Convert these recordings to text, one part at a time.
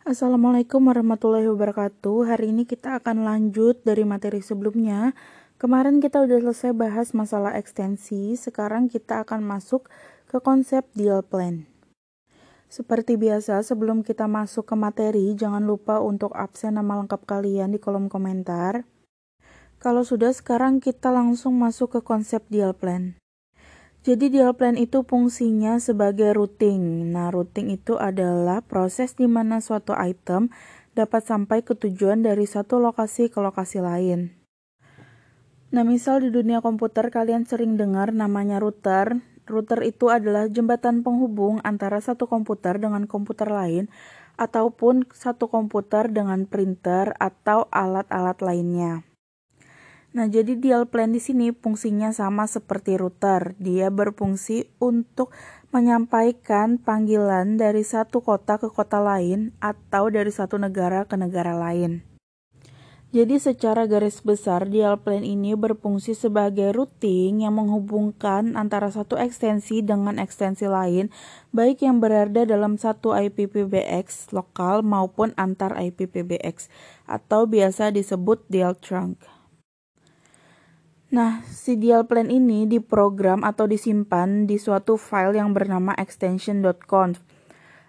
Assalamualaikum warahmatullahi wabarakatuh. Hari ini kita akan lanjut dari materi sebelumnya. Kemarin kita udah selesai bahas masalah ekstensi, sekarang kita akan masuk ke konsep deal plan. Seperti biasa, sebelum kita masuk ke materi, jangan lupa untuk absen nama lengkap kalian di kolom komentar. Kalau sudah, sekarang kita langsung masuk ke konsep deal plan. Jadi deal plan itu fungsinya sebagai routing. Nah, routing itu adalah proses di mana suatu item dapat sampai ke tujuan dari satu lokasi ke lokasi lain. Nah, misal di dunia komputer kalian sering dengar namanya router. Router itu adalah jembatan penghubung antara satu komputer dengan komputer lain ataupun satu komputer dengan printer atau alat-alat lainnya. Nah, jadi dial plan di sini fungsinya sama seperti router. Dia berfungsi untuk menyampaikan panggilan dari satu kota ke kota lain atau dari satu negara ke negara lain. Jadi secara garis besar dial plan ini berfungsi sebagai routing yang menghubungkan antara satu ekstensi dengan ekstensi lain baik yang berada dalam satu IPPBX lokal maupun antar IPPBX atau biasa disebut dial trunk. Nah, si dial plan ini diprogram atau disimpan di suatu file yang bernama extension.conf.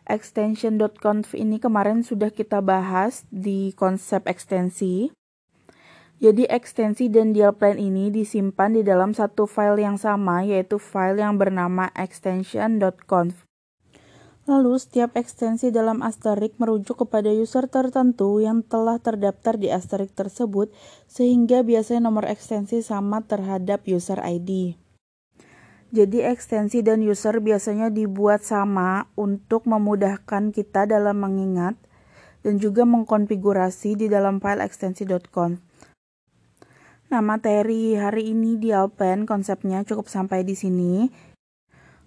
Extension.conf ini kemarin sudah kita bahas di konsep ekstensi. Jadi ekstensi dan dial plan ini disimpan di dalam satu file yang sama yaitu file yang bernama extension.conf. Lalu, setiap ekstensi dalam Asterix merujuk kepada user tertentu yang telah terdaftar di Asterix tersebut, sehingga biasanya nomor ekstensi sama terhadap user ID. Jadi ekstensi dan user biasanya dibuat sama untuk memudahkan kita dalam mengingat dan juga mengkonfigurasi di dalam file ekstensi.conf. Nah, materi hari ini di Alpen konsepnya cukup sampai di sini.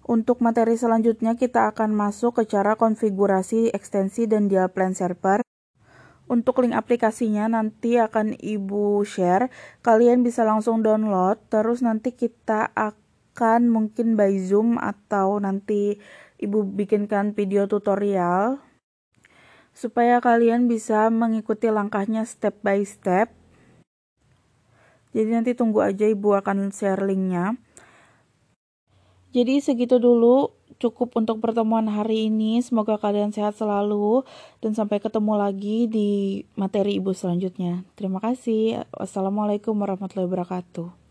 Untuk materi selanjutnya kita akan masuk ke cara konfigurasi ekstensi dan dia plan server. Untuk link aplikasinya nanti akan Ibu share. Kalian bisa langsung download terus nanti kita akan mungkin by Zoom atau nanti Ibu bikinkan video tutorial supaya kalian bisa mengikuti langkahnya step by step. Jadi nanti tunggu aja Ibu akan share linknya. Jadi segitu dulu cukup untuk pertemuan hari ini. Semoga kalian sehat selalu dan sampai ketemu lagi di materi Ibu selanjutnya. Terima kasih. Wassalamualaikum warahmatullahi wabarakatuh.